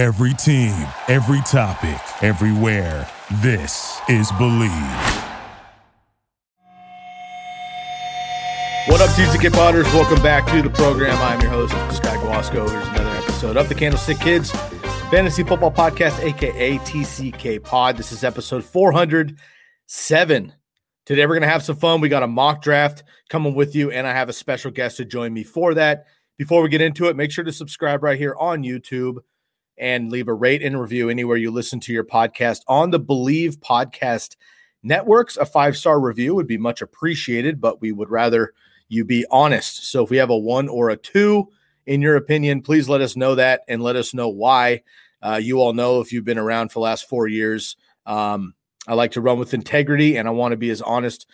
Every team, every topic, everywhere. This is Believe. What up, TCK Potters? Welcome back to the program. I'm your host, Sky Guasco. Here's another episode of the Candlestick Kids Fantasy Football Podcast, aka TCK Pod. This is episode 407. Today, we're going to have some fun. We got a mock draft coming with you, and I have a special guest to join me for that. Before we get into it, make sure to subscribe right here on YouTube and leave a rate and review anywhere you listen to your podcast on the Believe Podcast networks. A five star review would be much appreciated, but we would rather you be honest. So if we have a one or a two, in your opinion, please let us know that and let us know why. Uh, you all know if you've been around for the last four years. Um, I like to run with integrity and I want to be as honest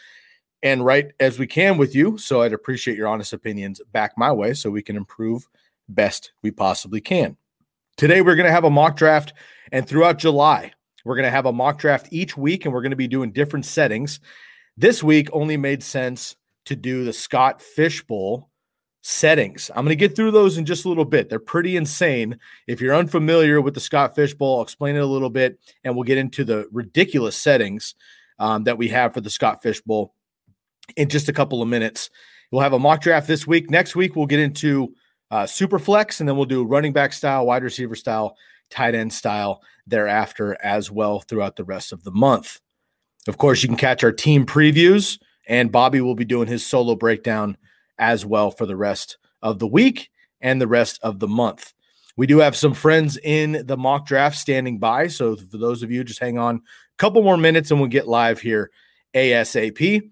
and right as we can with you. So I'd appreciate your honest opinions back my way so we can improve best we possibly can. Today, we're going to have a mock draft, and throughout July, we're going to have a mock draft each week, and we're going to be doing different settings. This week only made sense to do the Scott Fishbowl settings. I'm going to get through those in just a little bit. They're pretty insane. If you're unfamiliar with the Scott Fishbowl, I'll explain it a little bit, and we'll get into the ridiculous settings um, that we have for the Scott Fishbowl in just a couple of minutes. We'll have a mock draft this week. Next week, we'll get into uh, super flex, and then we'll do running back style, wide receiver style, tight end style thereafter as well throughout the rest of the month. Of course, you can catch our team previews, and Bobby will be doing his solo breakdown as well for the rest of the week and the rest of the month. We do have some friends in the mock draft standing by. So for those of you, just hang on a couple more minutes and we'll get live here ASAP.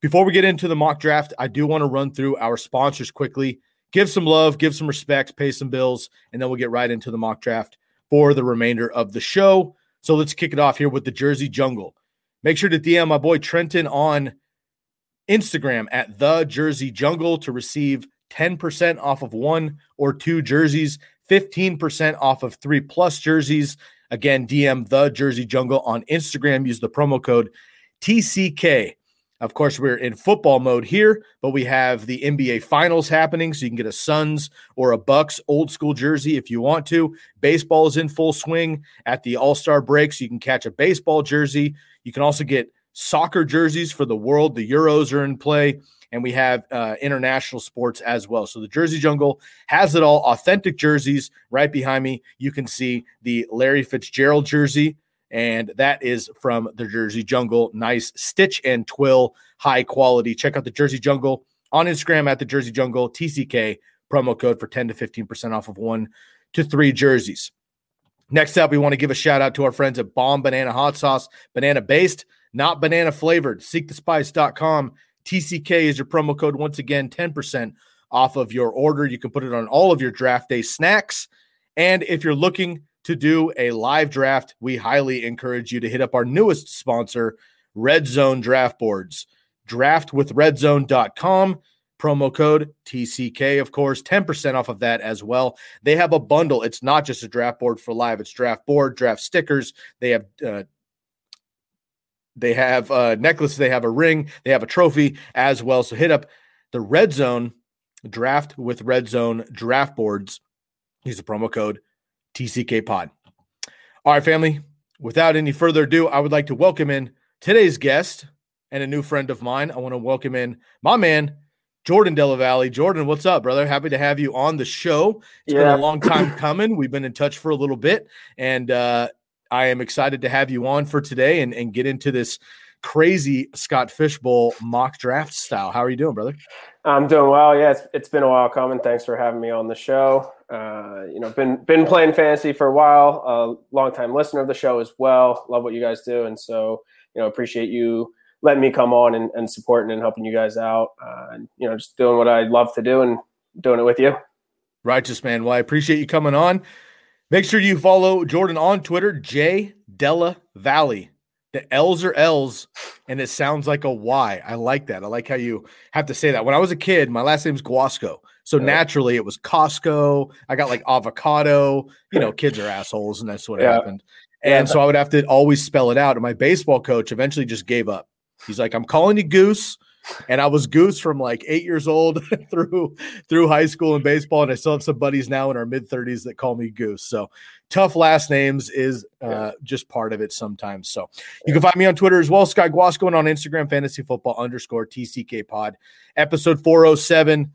Before we get into the mock draft, I do want to run through our sponsors quickly give some love, give some respect, pay some bills, and then we'll get right into the mock draft for the remainder of the show. So let's kick it off here with the Jersey Jungle. Make sure to DM my boy Trenton on Instagram at the Jersey Jungle to receive 10% off of one or two jerseys, 15% off of three plus jerseys. Again, DM the Jersey Jungle on Instagram. Use the promo code TCK. Of course, we're in football mode here, but we have the NBA Finals happening, so you can get a Suns or a Bucks old school jersey if you want to. Baseball is in full swing at the All Star break, so you can catch a baseball jersey. You can also get soccer jerseys for the world. The Euros are in play, and we have uh, international sports as well. So the Jersey Jungle has it all. Authentic jerseys right behind me. You can see the Larry Fitzgerald jersey and that is from the Jersey Jungle. Nice stitch and twill, high quality. Check out the Jersey Jungle on Instagram at the Jersey Jungle TCK promo code for 10 to 15% off of one to three jerseys. Next up, we want to give a shout out to our friends at Bombanana Hot Sauce, banana based, not banana flavored. Seekthespice.com. TCK is your promo code. Once again, 10% off of your order. You can put it on all of your draft day snacks. And if you're looking to do a live draft, we highly encourage you to hit up our newest sponsor, Red Zone Draft Boards. Draft with Draftwithredzone.com, promo code TCK, of course, 10% off of that as well. They have a bundle. It's not just a draft board for live, it's draft board, draft stickers. They have, uh, they have a necklace, they have a ring, they have a trophy as well. So hit up the Red Zone Draft with Red Zone draft boards. Use the promo code TCK Pod. All right, family. Without any further ado, I would like to welcome in today's guest and a new friend of mine. I want to welcome in my man, Jordan Della Valle. Jordan, what's up, brother? Happy to have you on the show. It's yeah. been a long time coming. We've been in touch for a little bit, and uh, I am excited to have you on for today and, and get into this crazy Scott Fishbowl mock draft style. How are you doing, brother? I'm doing well. Yeah, it's, it's been a while coming. Thanks for having me on the show. Uh, you know, been been playing fantasy for a while. A long time listener of the show as well. Love what you guys do, and so you know, appreciate you letting me come on and, and supporting and helping you guys out. Uh, and you know, just doing what I love to do and doing it with you. Righteous man. Well, I appreciate you coming on. Make sure you follow Jordan on Twitter, J Della Valley. The L's are L's, and it sounds like a Y. I like that. I like how you have to say that. When I was a kid, my last name's Guasco. So naturally, it was Costco. I got like avocado. You know, kids are assholes, and that's what yeah. happened. And yeah. so I would have to always spell it out. And my baseball coach eventually just gave up. He's like, "I'm calling you Goose." And I was Goose from like eight years old through through high school and baseball, and I still have some buddies now in our mid 30s that call me Goose. So tough last names is uh, just part of it sometimes. So you can find me on Twitter as well, Sky Guasco, and on Instagram, fantasy football underscore TCK pod. Episode 407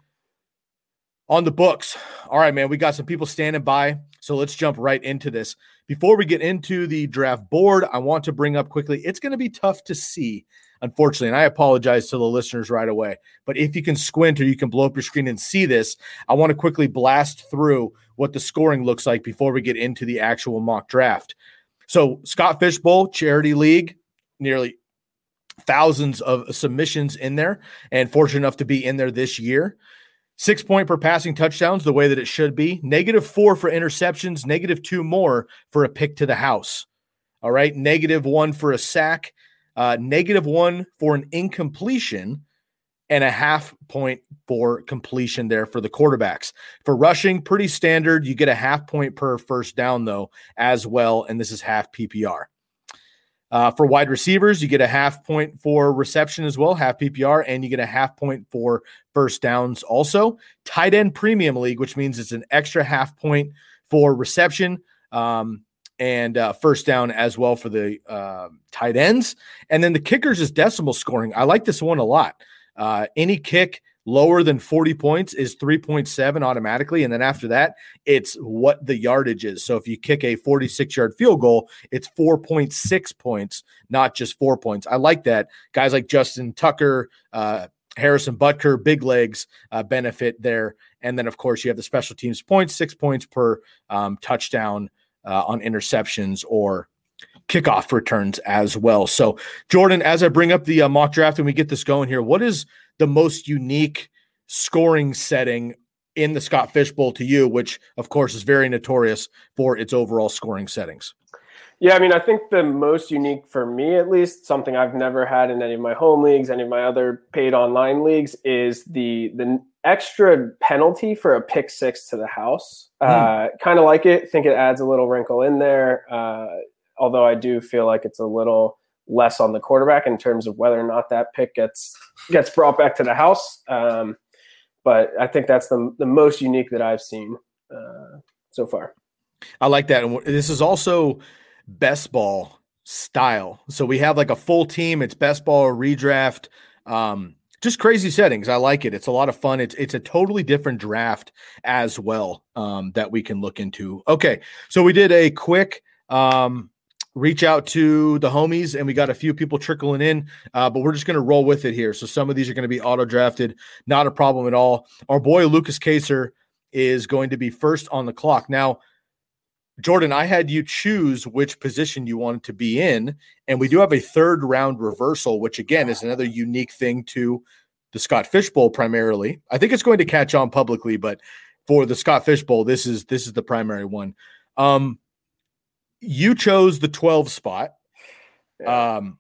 on the books. All right, man, we got some people standing by. So let's jump right into this. Before we get into the draft board, I want to bring up quickly it's going to be tough to see, unfortunately. And I apologize to the listeners right away. But if you can squint or you can blow up your screen and see this, I want to quickly blast through what the scoring looks like before we get into the actual mock draft. So, Scott Fishbowl, Charity League, nearly thousands of submissions in there, and fortunate enough to be in there this year. Six point per passing touchdowns, the way that it should be. Negative four for interceptions, negative two more for a pick to the house. All right. Negative one for a sack, uh, negative one for an incompletion, and a half point for completion there for the quarterbacks. For rushing, pretty standard. You get a half point per first down, though, as well. And this is half PPR. Uh, for wide receivers, you get a half point for reception as well, half PPR, and you get a half point for first downs also. Tight end premium league, which means it's an extra half point for reception um, and uh, first down as well for the uh, tight ends. And then the kickers is decimal scoring. I like this one a lot. Uh, any kick lower than 40 points is 3.7 automatically. And then after that, it's what the yardage is. So if you kick a 46 yard field goal, it's 4.6 points, not just four points. I like that. Guys like Justin Tucker, uh, Harrison Butker, big legs uh, benefit there. And then, of course, you have the special teams points, six points per um, touchdown uh, on interceptions or kickoff returns as well. So, Jordan, as I bring up the uh, mock draft and we get this going here, what is the most unique scoring setting in the Scott Fish Bowl to you, which of course is very notorious for its overall scoring settings? Yeah, I mean, I think the most unique for me, at least, something I've never had in any of my home leagues, any of my other paid online leagues, is the the extra penalty for a pick six to the house. Mm. Uh, kind of like it. Think it adds a little wrinkle in there. Uh, although I do feel like it's a little less on the quarterback in terms of whether or not that pick gets gets brought back to the house. Um, but I think that's the the most unique that I've seen uh, so far. I like that, and this is also best ball style. So we have like a full team. It's best ball redraft. Um, just crazy settings. I like it. It's a lot of fun. It's it's a totally different draft as well um, that we can look into. Okay, so we did a quick um, reach out to the homies and we got a few people trickling in uh, but we're just going to roll with it here. So some of these are going to be auto drafted not a problem at all. Our boy lucas kaser is going to be first on the clock. Now jordan i had you choose which position you wanted to be in and we do have a third round reversal which again is another unique thing to the scott fishbowl primarily. I think it's going to catch on publicly but for the scott fishbowl this is this is the primary one. Um you chose the 12 spot. Um,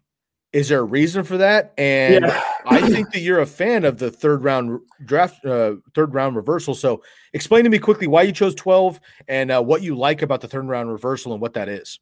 is there a reason for that? And yeah. I think that you're a fan of the third round draft, uh, third round reversal. So explain to me quickly why you chose 12 and uh, what you like about the third round reversal and what that is.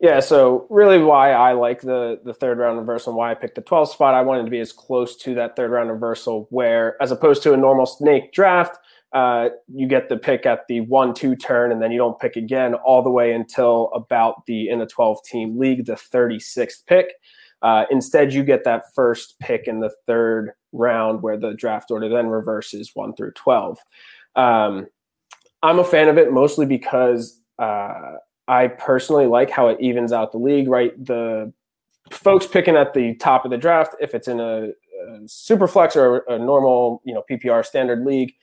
Yeah, so really why I like the the third round reversal and why I picked the 12 spot, I wanted to be as close to that third round reversal where as opposed to a normal snake draft, uh, you get the pick at the one two turn and then you don't pick again all the way until about the in the 12 team league the 36th pick. Uh, instead you get that first pick in the third round where the draft order then reverses 1 through 12 um, i'm a fan of it mostly because uh, i personally like how it evens out the league right? The folks picking at the top of the draft if it's in a, a super flex or a normal you know ppr standard league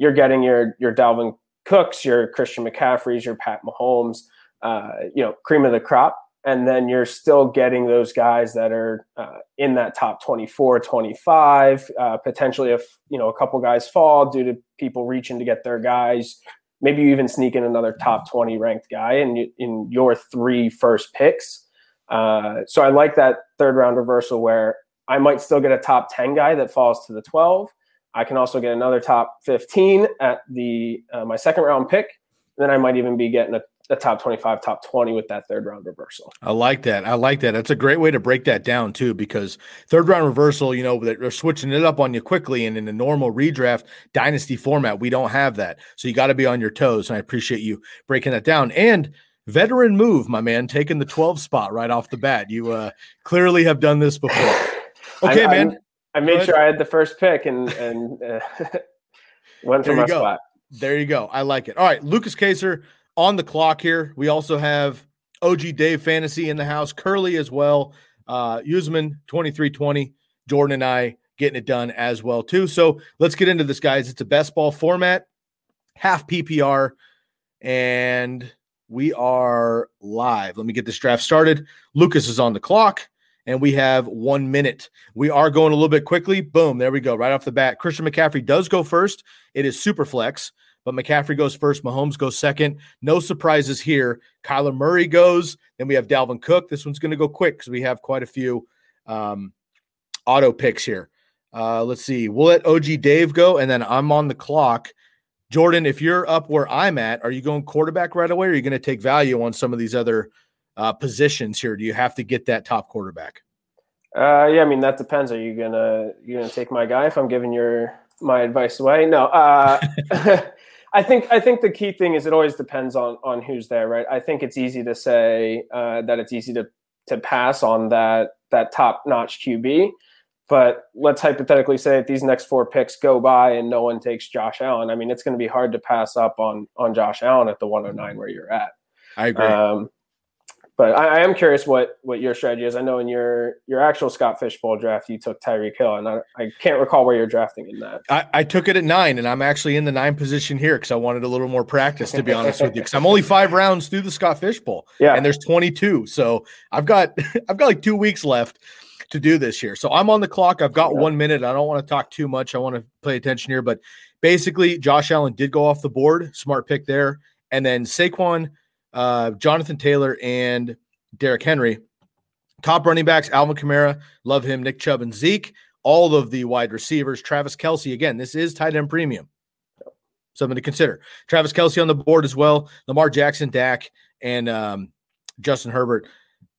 you're getting your your Dalvin Cooks, your Christian McCaffreys, your Pat Mahomes, uh, you know, cream of the crop. And then you're still getting those guys that are uh, in that top 24, 25. Uh, potentially, if you know a couple guys fall due to people reaching to get their guys, maybe you even sneak in another top 20 ranked guy in in your three first picks. Uh, so I like that third round reversal where I might still get a top 10 guy that falls to the 12, I can also get another top 15 at the uh, my second round pick. Then I might even be getting a, a, top 25, top 20 with that third round reversal. I like that. I like that. That's a great way to break that down too, because third round reversal, you know, they're switching it up on you quickly. And in a normal redraft dynasty format, we don't have that. So you got to be on your toes. And I appreciate you breaking that down. And veteran move, my man, taking the 12 spot right off the bat. You uh, clearly have done this before. Okay, I, man. I, made sure I had the first pick and and uh, went for my go. spot. There you go. I like it. All right, Lucas Kaser on the clock here. We also have OG Dave Fantasy in the house, Curly as well, uh, Usman 2320, Jordan and I getting it done as well too. So let's get into this, guys. It's a best ball format, half PPR, and we are live. Let me get this draft started. Lucas is on the clock, and we have one minute. We are going a little bit quickly. Boom, there we go. Right off the bat, Christian McCaffrey does go first. It is super flex, but McCaffrey goes first. Mahomes goes second. No surprises here. Kyler Murray goes. Then we have Dalvin Cook. This one's going to go quick because we have quite a few um, auto picks here. Uh, let's see. We'll let OG Dave go, and then I'm on the clock. Jordan, if you're up where I'm at, are you going quarterback right away, or are you going to take value on some of these other uh, positions here? Do you have to get that top quarterback? Uh, yeah, I mean that depends. Are you gonna you gonna take my guy if I'm giving your my advice away? No. Uh, I think I think the key thing is it always depends on on who's there, right? I think it's easy to say uh, that it's easy to to pass on that that top notch QB. But let's hypothetically say that these next four picks go by and no one takes Josh Allen. I mean, it's going to be hard to pass up on on Josh Allen at the 109 where you're at. I agree. Um, but I, I, am curious what what your strategy is. I know in your your actual Scott Fishbowl draft, you took Tyreek Hill, and I, I can't recall where you're drafting in that. I, I took it at nine, and I'm actually in the nine position here because I wanted a little more practice, to be honest with you, because I'm only five rounds through the Scott Fishbowl, yeah, and there's 22, so I've got I've got like two weeks left to do this here. So I'm on the clock. I've got yeah. one minute. I don't want to talk too much. I want to pay attention here, but basically, Josh Allen did go off the board. Smart pick there, and then Saquon, uh, Jonathan Taylor, and Derrick Henry. Top running backs, Alvin Kamara, love him, Nick Chubb and Zeke. All of the wide receivers, Travis Kelce. Again, this is tight end premium. Something to consider. Travis Kelce on the board as well. Lamar Jackson, Dak, and um, Justin Herbert.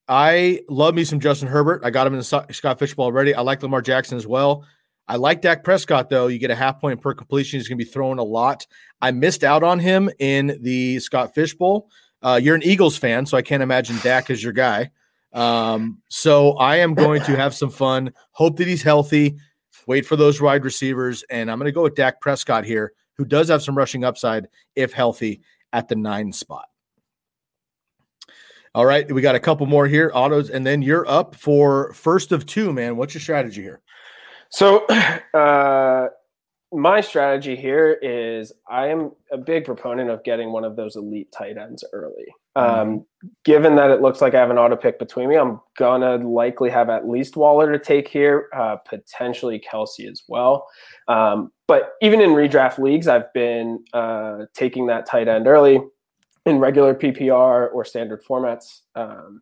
I love me some Justin Herbert. I got him in the Scott Fishbowl already. I like Lamar Jackson as well. I like Dak Prescott, though. You get a half point per completion. He's going to be throwing a lot. I missed out on him in the Scott Fishbowl. Uh, you're an Eagles fan, so I can't imagine Dak is your guy. Um, so I am going to have some fun. Hope that he's healthy. Wait for those wide receivers, and I'm going to go with Dak Prescott here, who does have some rushing upside if healthy at the nine spot. All right, we got a couple more here, autos, and then you're up for first of two, man. What's your strategy here? So, uh, my strategy here is I am a big proponent of getting one of those elite tight ends early. Mm-hmm. Um, given that it looks like I have an auto pick between me, I'm gonna likely have at least Waller to take here, uh, potentially Kelce as well. Um, but even in redraft leagues, I've been uh, taking that tight end early in regular PPR or standard formats, um,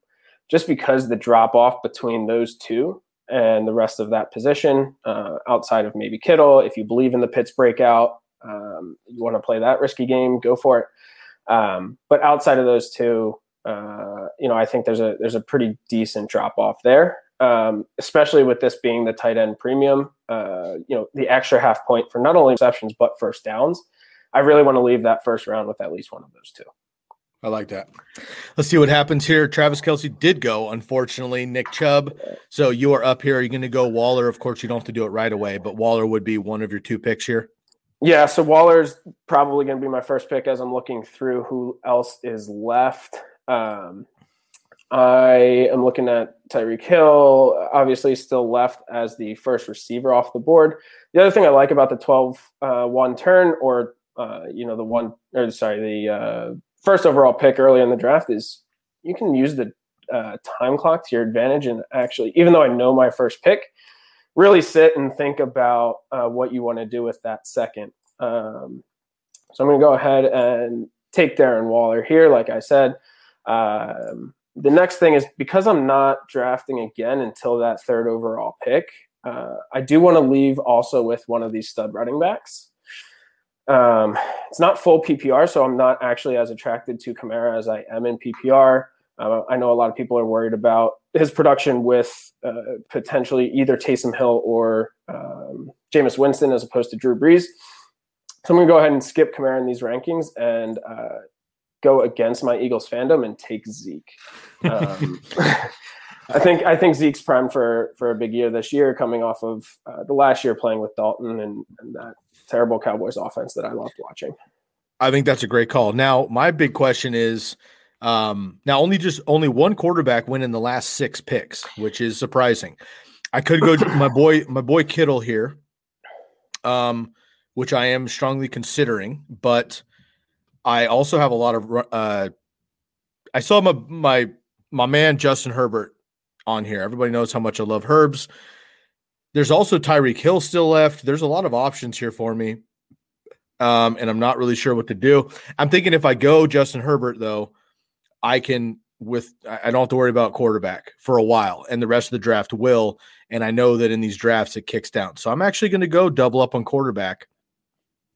just because the drop off between those two and the rest of that position, uh, outside of maybe Kittle. If you believe in the Pitts breakout, um, you want to play that risky game, go for it. Um, but outside of those two, uh, you know, I think there's a there's a pretty decent drop off there, um, especially with this being the tight end premium. Uh, you know, the extra half point for not only receptions but first downs. I really want to leave that first round with at least one of those two. I like that. Let's see what happens here. Travis Kelce did go, unfortunately. Nick Chubb. So you are up here. Are you going to go Waller? Of course, you don't have to do it right away, but Waller would be one of your two picks here. Yeah, so Waller's probably going to be my first pick as I'm looking through who else is left. Um, I am looking at Tyreek Hill, obviously still left as the first receiver off the board. The other thing I like about the 12 uh, one turn or, uh, you know, the one, or sorry, the uh, first overall pick early in the draft is you can use the uh, time clock to your advantage and actually, even though I know my first pick, really sit and think about uh, what you want to do with that second. Um, so I'm going to go ahead and take Darren Waller here. Like I said, um, the next thing is because I'm not drafting again until that third overall pick. Uh, I do want to leave also with one of these stud running backs. Um, it's not full PPR, so I'm not actually as attracted to Kamara as I am in PPR. Uh, I know a lot of people are worried about his production with uh, potentially either Taysom Hill or um, Jameis Winston as opposed to Drew Brees. So I'm going to go ahead and skip Kamara in these rankings and uh, go against my Eagles fandom and take Zeke. Um, I think I think Zeke's primed for for a big year this year, coming off of uh, the last year playing with Dalton and, and that terrible Cowboys offense that I loved watching. I think that's a great call. Now, my big question is um, now only just only one quarterback went in the last six picks, which is surprising. I could go my boy my boy Kittle here, um, which I am strongly considering, but I also have a lot of. Uh, I saw my my my man Justin Herbert on here. Everybody knows how much I love Herbs. There's also Tyreek Hill still left. There's a lot of options here for me. Um, and I'm not really sure what to do. I'm thinking if I go Justin Herbert, though, I can with I don't have to worry about quarterback for a while, and the rest of the draft will. And I know that in these drafts it kicks down. So I'm actually going to go double up on quarterback.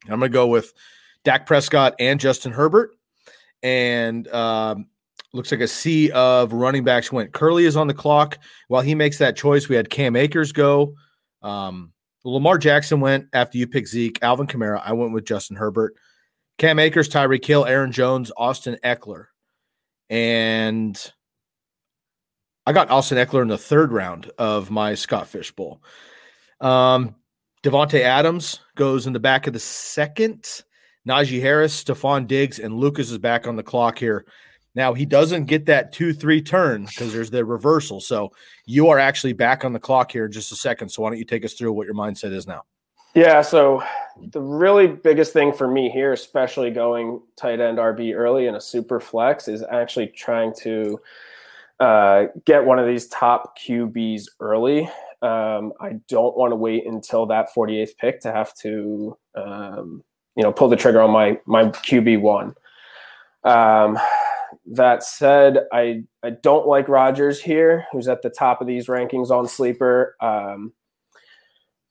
I'm going to go with Dak Prescott and Justin Herbert. And um, looks like a sea of running backs went. Curly is on the clock. While he makes that choice, we had Cam Akers go. Um, Lamar Jackson went after you picked Zeke. Alvin Kamara. I went with Justin Herbert. Cam Akers, Tyreek Hill, Aaron Jones, Austin Ekeler. And I got Austin Ekeler in the third round of my Scott Fish Bowl. Um, Davante Adams goes in the back of the second. Najee Harris, Stefon Diggs, and Lucas is back on the clock here. Now he doesn't get that two three turn because there's the reversal. So you are actually back on the clock here in just a second. So why don't you take us through what your mindset is now? Yeah. So the really biggest thing for me here, especially going tight end RB early in a super flex, is actually trying to uh, get one of these top QBs early. Um, I don't want to wait until that 48th pick to have to, um, you know, pull the trigger on my my QB one. Um, that said, I I don't like Rodgers here, who's at the top of these rankings on sleeper. Um,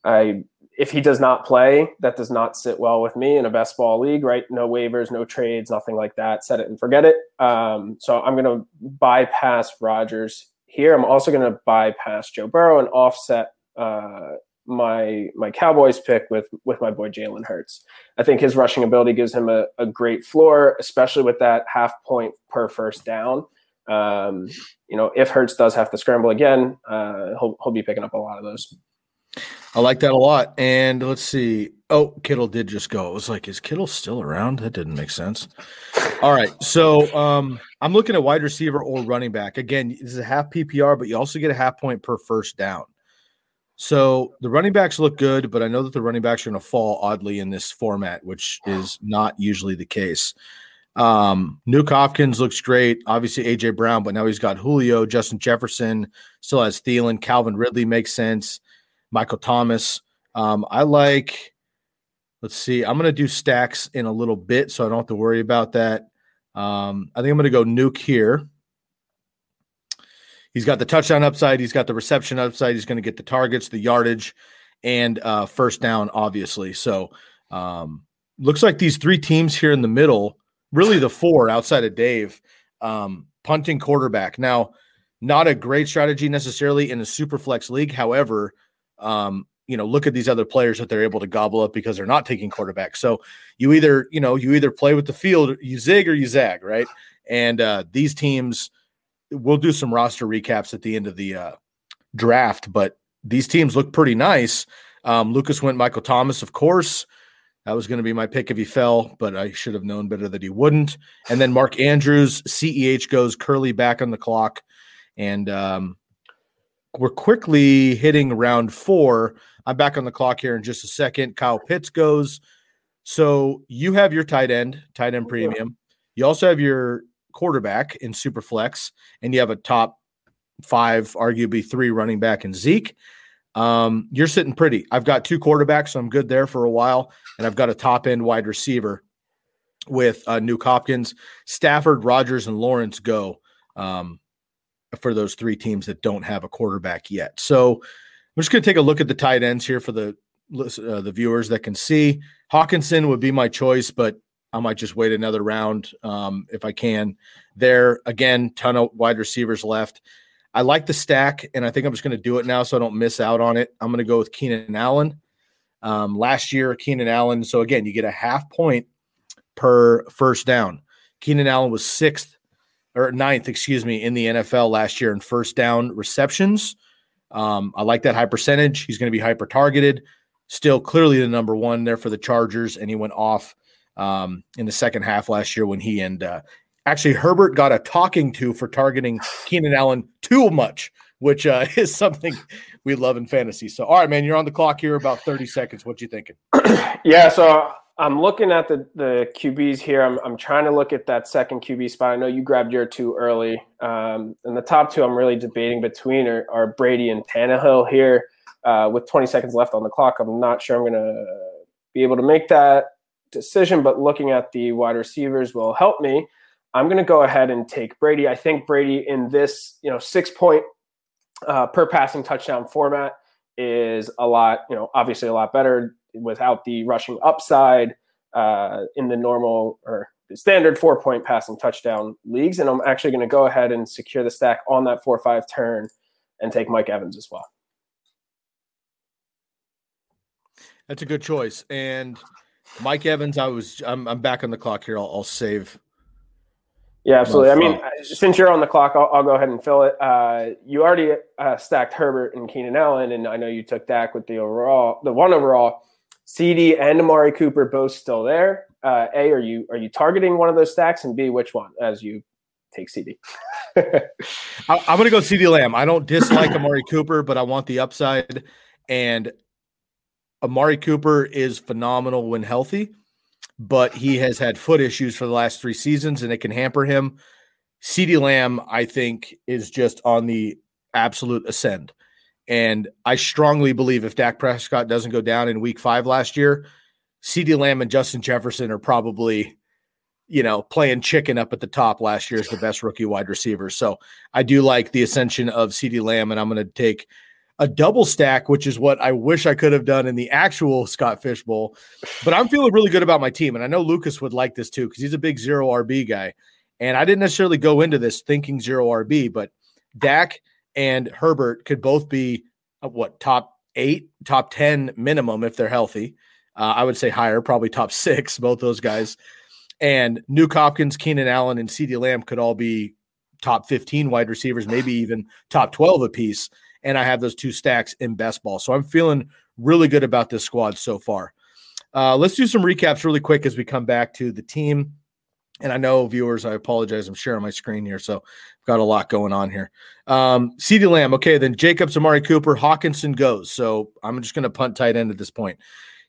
I if he does not play, that does not sit well with me in a best ball league, right? No waivers, no trades, nothing like that. Set it and forget it. Um, so I'm going to bypass Rodgers here. I'm also going to bypass Joe Burrow and offset uh, my my Cowboys pick with with my boy Jalen Hurts. I think his rushing ability gives him a, a great floor, especially with that half point per first down. Um, you know, if Hurts does have to scramble again, uh, he'll he'll be picking up a lot of those. I like that a lot. And let's see. Oh, Kittle did just go. It was like, is Kittle still around? That didn't make sense. All right. So um, I'm looking at wide receiver or running back. Again, this is a half PPR, but you also get a half point per first down. So the running backs look good, but I know that the running backs are going to fall oddly in this format, which is not usually the case. Um, Nuke Hopkins looks great. Obviously, AJ Brown, but now he's got Julio, Justin Jefferson, still has Thielen, Calvin Ridley makes sense, Michael Thomas. Um, I like, let's see, I'm going to do stacks in a little bit, so I don't have to worry about that. Um, I think I'm going to go Nuke here. He's got the touchdown upside. He's got the reception upside. He's going to get the targets, the yardage, and uh, first down, obviously. So um, looks like these three teams here in the middle, really the four outside of Dave, um, punting quarterback. Now, not a great strategy necessarily in a super flex league. However, um, you know, look at these other players that they're able to gobble up because they're not taking quarterback. So you either, you know, you either play with the field, you zig or you zag, right? And uh, these teams – we'll do some roster recaps at the end of the uh, draft, but these teams look pretty nice. Um, Lucas went Michael Thomas, of course. That was going to be my pick if he fell, but I should have known better that he wouldn't. And then Mark Andrews, CEH goes Curly back on the clock. And um, we're quickly hitting round four. I'm back on the clock here in just a second. Kyle Pitts goes. So you have your tight end, tight end premium. You also have your quarterback in Superflex, and you have a top five, arguably three running back in Zeke, um, you're sitting pretty. I've got two quarterbacks, so I'm good there for a while, and I've got a top end wide receiver with uh, Nuke Hopkins, Stafford, Rodgers, and Lawrence go um, for those three teams that don't have a quarterback yet. So I'm just going to take a look at the tight ends here for the uh, the viewers that can see. Hockenson would be my choice, but I might just wait another round um, if I can. There again, ton of wide receivers left. I like the stack, and I think I'm just going to do it now so I don't miss out on it. I'm going to go with Keenan Allen. Um, last year, Keenan Allen. So again, you get a half point per first down. Keenan Allen was sixth or ninth, excuse me, in the NFL last year in first down receptions. Um, I like that high percentage. He's going to be hyper targeted. Still clearly the number one there for the Chargers, and he went off um, in the second half last year when he and uh, actually Herbert got a talking to for targeting Keenan Allen too much, which uh, is something we love in fantasy. So, all right, man, you're on the clock here. About 30 seconds. What you thinking? yeah. So I'm looking at the the QBs here. I'm I'm trying to look at that second QB spot. I know you grabbed your two early, um, and the top two I'm really debating between are, are Brady and Tannehill here. Uh, with 20 seconds left on the clock, I'm not sure I'm going to be able to make that decision. But looking at the wide receivers will help me. I'm going to go ahead and take Brady. I think Brady in this you know six point uh, per passing touchdown format is a lot you know obviously a lot better without the rushing upside uh, in the normal or the standard four point passing touchdown leagues. And I'm actually going to go ahead and secure the stack on that four five turn and take Mike Evans as well. That's a good choice. And Mike Evans, I was I'm, I'm back on the clock here. I'll, I'll save yeah, absolutely. I mean, since you're on the clock, I'll, I'll go ahead and fill it. Uh, you already uh, stacked Herbert and Keenan Allen, and I know you took Dak with the overall, the one overall. CD and Amari Cooper both still there. Uh, a, are you are you targeting one of those stacks, and B, which one as you take CD? I, am going to go CeeDee Lamb. I don't dislike Amari Cooper, but I want the upside. And Amari Cooper is phenomenal when healthy, but he has had foot issues for the last three seasons, and it can hamper him. CeeDee Lamb, I think, is just on the absolute ascend. And I strongly believe if Dak Prescott doesn't go down in week five last year, CeeDee Lamb and Justin Jefferson are probably, you know, playing chicken up at the top last year as the best rookie wide receiver. So I do like the ascension of CeeDee Lamb, and I'm going to take a double stack, which is what I wish I could have done in the actual Scott Fish Bowl. But I'm feeling really good about my team. And I know Lucas would like this too, because he's a big zero RB guy. And I didn't necessarily go into this thinking zero RB, but Dak and Herbert could both be uh, what top eight, top 10 minimum if they're healthy. Uh, I would say higher, probably top six, both those guys. And Nuke Hopkins, Keenan Allen, and CeeDee Lamb could all be top 15 wide receivers, maybe even top 12 apiece. And I have those two stacks in best ball. So I'm feeling really good about this squad so far. Uh, let's do some recaps really quick as we come back to the team. And I know viewers, I apologize. I'm sharing my screen here, so I've got a lot going on here. Um, CeeDee Lamb, okay, then Jacobs, Amari Cooper, Hockenson goes. So I'm just going to punt tight end at this point.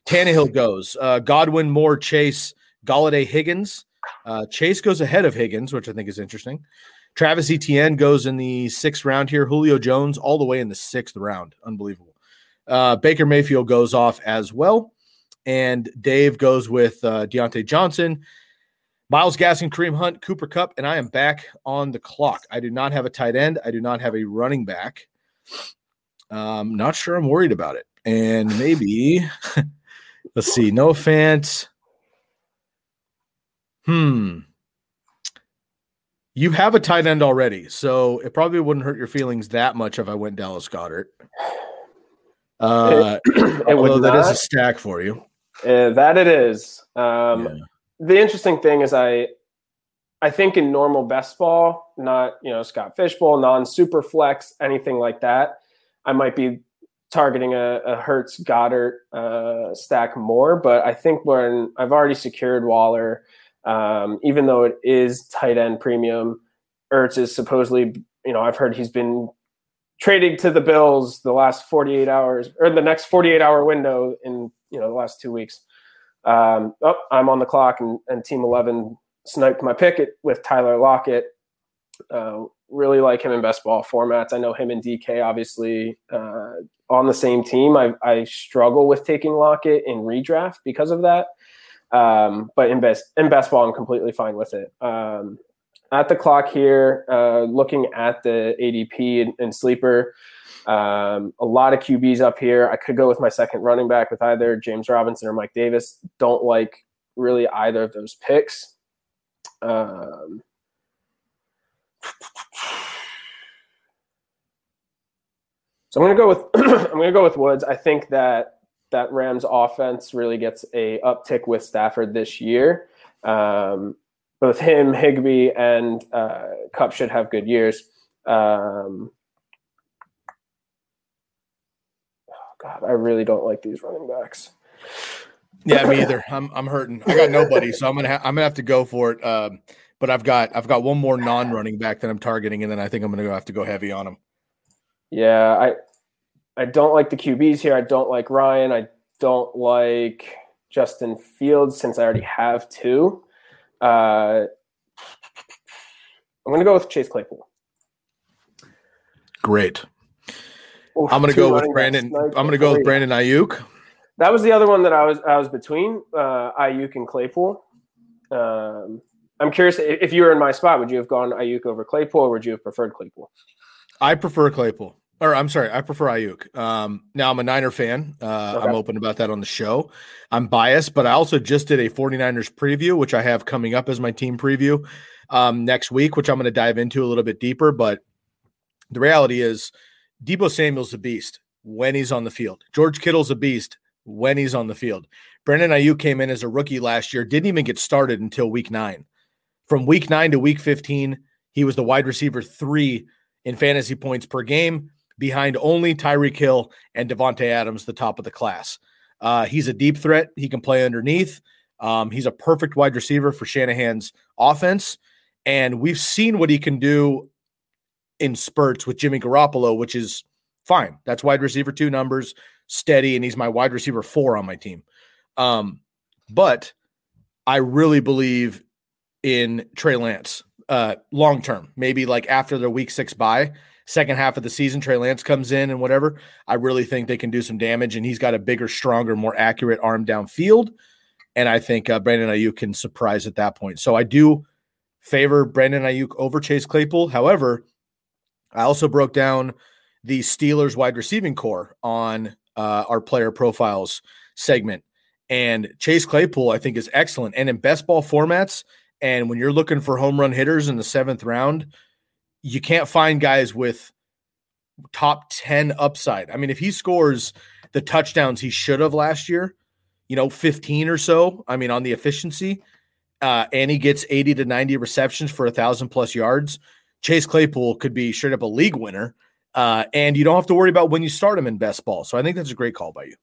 Tannehill goes. Uh, Godwin, Moore, Chase, Golladay, Higgins. Uh, Chase goes ahead of Higgins, which I think is interesting. Travis Etienne goes in the sixth round here. Julio Jones all the way in the sixth round. Unbelievable. Uh, Baker Mayfield goes off as well. And Dave goes with uh, Diontae Johnson. Myles Gaskin, Kareem Hunt, Cooper Kupp, and I am back on the clock. I do not have a tight end. I do not have a running back. Um, not sure I'm worried about it. And maybe, let's see, no offense. Hmm. You have a tight end already, so it probably wouldn't hurt your feelings that much if I went Dallas Goedert. Uh, it, it although that is a stack for you. Uh, that it is. Um, yeah the interesting thing is I I think in normal best ball, not you know Scott Fishbowl, non super flex, anything like that, I might be targeting a, a Hurts Goedert uh, stack more. But I think when I've already secured Waller, um, even though it is tight end premium, Ertz is supposedly you know I've heard he's been trading to the Bills the last 48 hours or the next 48 hour window in you know the last two weeks. Um, oh, I'm on the clock, and, and Team 11 sniped my pick with Tyler Lockett. Uh, really like him in best ball formats. I know him and DK obviously uh, on the same team. I, I, struggle with taking Lockett in redraft because of that. Um, but in best in best ball, I'm completely fine with it. Um, at the clock here, uh, looking at the ADP and, and sleeper. Um, a lot of QBs up here. I could go with my second running back with either James Robinson or Mike Davis. Don't like really either of those picks. Um, so I'm to go with I'm to go with Woods. I think that that Rams offense really gets a uptick with Stafford this year. Um, both him, Higbee, and uh, Kupp should have good years. Um, oh God, I really don't like these running backs. Yeah, me either. I'm I'm hurting. I got nobody, so I'm gonna ha- I'm gonna have to go for it. Um, but I've got I've got one more non-running back that I'm targeting, and then I think I'm gonna have to go heavy on him. Yeah, I I don't like the QBs here. I don't like Ryan. I don't like Justin Fields since I already have two. Uh, I'm gonna go with Chase Claypool. Great. Oof, I'm gonna go with Brandon. I'm gonna go with Brandon Aiyuk. That was the other one that I was I was between uh, Aiyuk and Claypool. Um, I'm curious if you were in my spot, would you have gone Aiyuk over Claypool, or would you have preferred Claypool? I prefer Claypool. Or I'm sorry, I prefer Aiyuk. Um, now I'm a Niner fan. Uh, okay. I'm open about that on the show. I'm biased, but I also just did a 49ers preview, which I have coming up as my team preview um, next week, which I'm going to dive into a little bit deeper. But the reality is, Deebo Samuel's a beast when he's on the field. George Kittle's a beast when he's on the field. Brandon Aiyuk came in as a rookie last year, didn't even get started until week nine. From week nine to week 15, he was the wide receiver three in fantasy points per game, behind only Tyreek Hill and Davante Adams, the top of the class. Uh, he's a deep threat. He can play underneath. Um, he's a perfect wide receiver for Shanahan's offense. And we've seen what he can do in spurts with Jimmy Garoppolo, which is fine. That's wide receiver two numbers steady, and he's my wide receiver four on my team. Um, but I really believe in Trey Lance uh, long term, maybe like after the week six bye, second half of the season, Trey Lance comes in and whatever. I really think they can do some damage, and he's got a bigger, stronger, more accurate arm downfield. And I think uh, Brandon Aiyuk can surprise at that point. So I do favor Brandon Aiyuk over Chase Claypool. However, I also broke down the Steelers wide receiving core on uh, our player profiles segment. And Chase Claypool, I think, is excellent. And in best ball formats, and when you're looking for home run hitters in the seventh round, you can't find guys with top 10 upside. I mean, if he scores the touchdowns he should have last year, you know, 15 or so, I mean, on the efficiency, uh, and he gets 80 to 90 receptions for a thousand plus yards, Chase Claypool could be straight up a league winner. Uh, and you don't have to worry about when you start him in best ball. So I think that's a great call by you.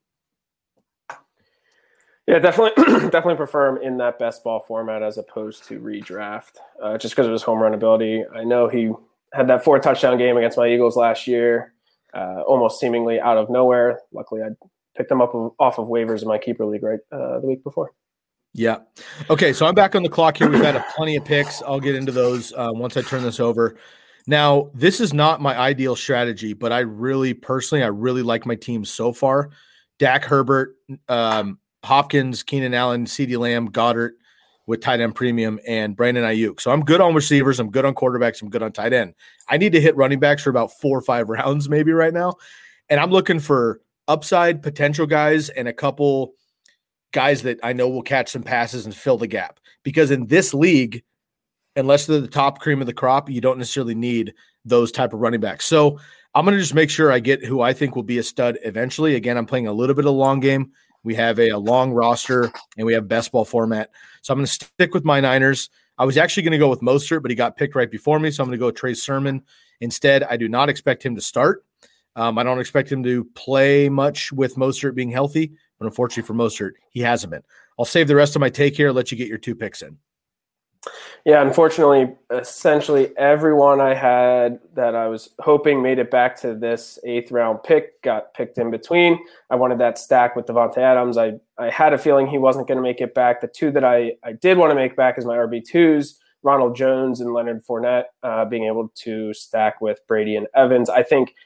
Yeah, definitely, definitely prefer him in that best ball format as opposed to redraft, uh, just because of his home run ability. I know he had that four touchdown game against my Eagles last year, uh, almost seemingly out of nowhere. Luckily, I picked them up off of waivers in my keeper league right uh, the week before. Yeah. Okay, so I'm back on the clock here. We've had a plenty of picks. I'll get into those uh, once I turn this over. Now, this is not my ideal strategy, but I really personally, I really like my team so far. Dak Herbert, um, Hopkins, Keenan Allen, CeeDee Lamb, Goedert with tight end premium, and Brandon Aiyuk. So I'm good on receivers. I'm good on quarterbacks. I'm good on tight end. I need to hit running backs for about four or five rounds, maybe right now. And I'm looking for upside potential guys and a couple guys that I know will catch some passes and fill the gap. Because in this league, unless they're the top cream of the crop, you don't necessarily need those type of running backs. So I'm going to just make sure I get who I think will be a stud eventually. Again, I'm playing a little bit of long game. We have a, a long roster and we have best ball format. So I'm going to stick with my Niners. I was actually going to go with Mostert, but he got picked right before me. So I'm going to go with Trey Sermon instead. I do not expect him to start. Um, I don't expect him to play much with Mostert being healthy, but unfortunately for Mostert, he hasn't been. I'll save the rest of my take here. Let you get your two picks in. Yeah, unfortunately, essentially everyone I had that I was hoping made it back to this eighth round pick got picked in between. I wanted that stack with Davante Adams. I, I had a feeling he wasn't going to make it back. The two that I, I did want to make back is my RB2s, Ronald Jones and Leonard Fournette, uh, being able to stack with Brady and Evans. I think –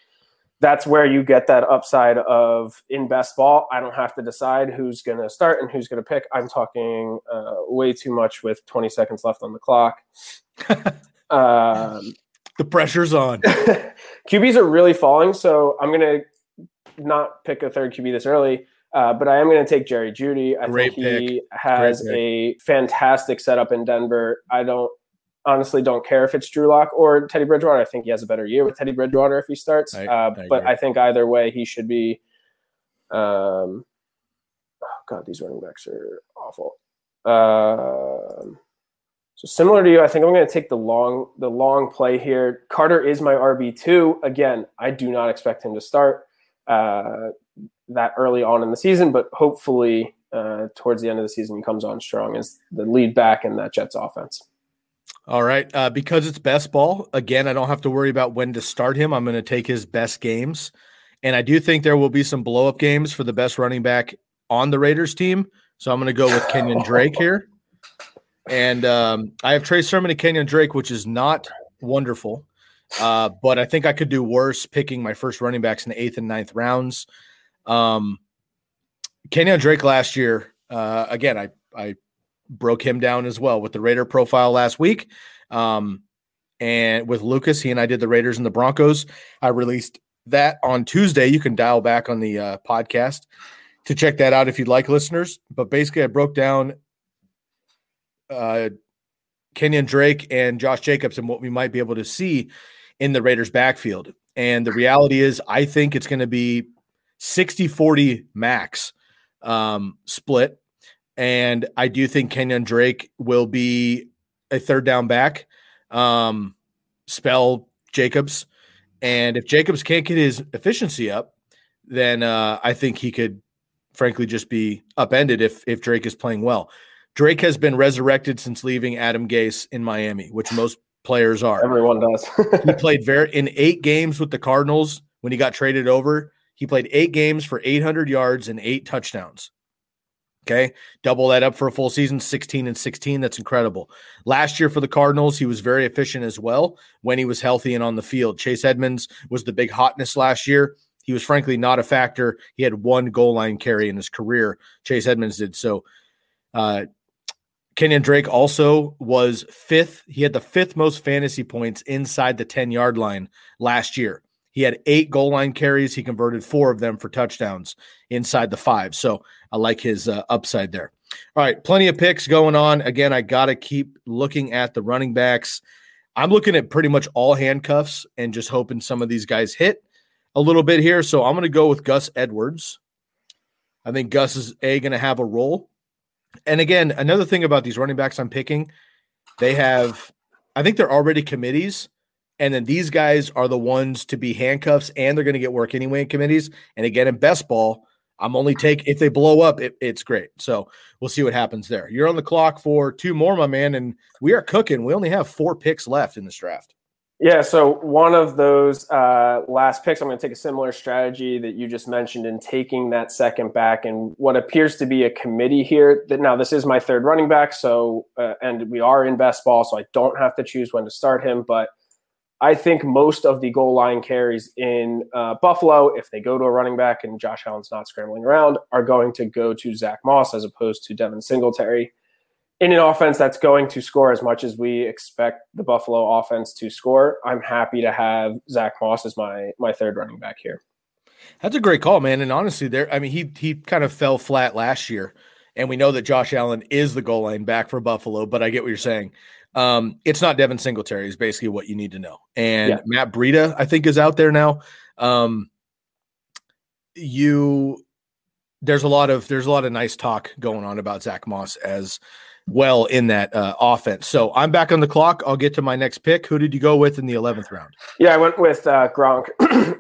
that's where you get that upside of in best ball. I don't have to decide who's going to start and who's going to pick. I'm talking uh, way too much with 20 seconds left on the clock. um, the pressure's on. QBs are really falling, so I'm going to not pick a third QB this early. Uh, but I am going to take Jerry Jeudy. I Great think he pick. has a fantastic setup in Denver. I don't honestly don't care if it's Drew Lock or Teddy Bridgewater. I think he has a better year with Teddy Bridgewater if he starts. I, uh, I but I think either way, he should be. Um, oh God, these running backs are awful. Um, So similar to you, I think I'm going to take the long the long play here. Carter is my RB two. Again, I do not expect him to start uh, that early on in the season, but hopefully uh, towards the end of the season he comes on strong as the lead back in that Jets offense. All right, uh, because it's best ball. Again, I don't have to worry about when to start him. I'm going to take his best games, and I do think there will be some blow up games for the best running back on the Raiders team. So I'm going to go with Kenyon Drake here. And um, I have Trey Sermon and Kenyon Drake, which is not wonderful. Uh, but I think I could do worse picking my first running backs in the eighth and ninth rounds. Um, Kenyon Drake last year, uh, again, I, I broke him down as well with the Raider profile last week. Um, and with Lucas, he and I did the Raiders and the Broncos. I released that on Tuesday. You can dial back on the uh, podcast to check that out if you'd like, listeners. But basically, I broke down uh, Kenyon Drake and Josh Jacobs and what we might be able to see in the Raiders' backfield. And the reality is, I think it's going to be 60 40 max um, split. And I do think Kenyon Drake will be a third down back, um, spell Jacobs. And if Jacobs can't get his efficiency up, then uh, I think he could frankly just be upended if if Drake is playing well. Drake has been resurrected since leaving Adam Gase in Miami, which most players are. Everyone does. he played very in eight games with the Cardinals when he got traded over. He played eight games for 800 yards and eight touchdowns. Okay. Double that up for a full season, 16 and 16. That's incredible. Last year for the Cardinals, he was very efficient as well when he was healthy and on the field. Chase Edmonds was the big hotness last year. He was frankly not a factor. He had one goal line carry in his career. Chase Edmonds did. So, uh, Kenyon Drake also was fifth. He had the fifth most fantasy points inside the 10 yard line last year. He had eight goal line carries. He converted four of them for touchdowns inside the five. So I like his uh, upside there. All right, plenty of picks going on. Again, I got to keep looking at the running backs. I'm looking at pretty much all handcuffs and just hoping some of these guys hit a little bit here. So I'm going to go with Gus Edwards. I think Gus is a going to have a role. And again, another thing about these running backs I'm picking, they have, I think they're already committees. And then these guys are the ones to be handcuffs and they're going to get work anyway in committees. And again, in best ball, I'm only take if they blow up, it, it's great. So we'll see what happens there. You're on the clock for two more, my man, and we are cooking. We only have four picks left in this draft. Yeah, so one of those uh, last picks, I'm going to take a similar strategy that you just mentioned in taking that second back and what appears to be a committee here. That now this is my third running back, so uh, and we are in best ball, so I don't have to choose when to start him. But I think most of the goal line carries in uh, Buffalo, if they go to a running back and Josh Allen's not scrambling around, are going to go to Zach Moss as opposed to Devin Singletary in an offense that's going to score as much as we expect the Buffalo offense to score, I'm happy to have Zach Moss as my my third running back here. That's a great call, man. And honestly, there, I mean, he he kind of fell flat last year, and we know that Josh Allen is the goal line back for Buffalo. But I get what you're saying. Um, it's not Devin Singletary is basically what you need to know. And yeah. Matt Breida, I think, is out there now. Um, you there's a lot of there's a lot of nice talk going on about Zach Moss as well in that uh, offense. So I'm back on the clock. I'll get to my next pick. Who did you go with in the 11th round? Yeah, I went with uh, Gronk.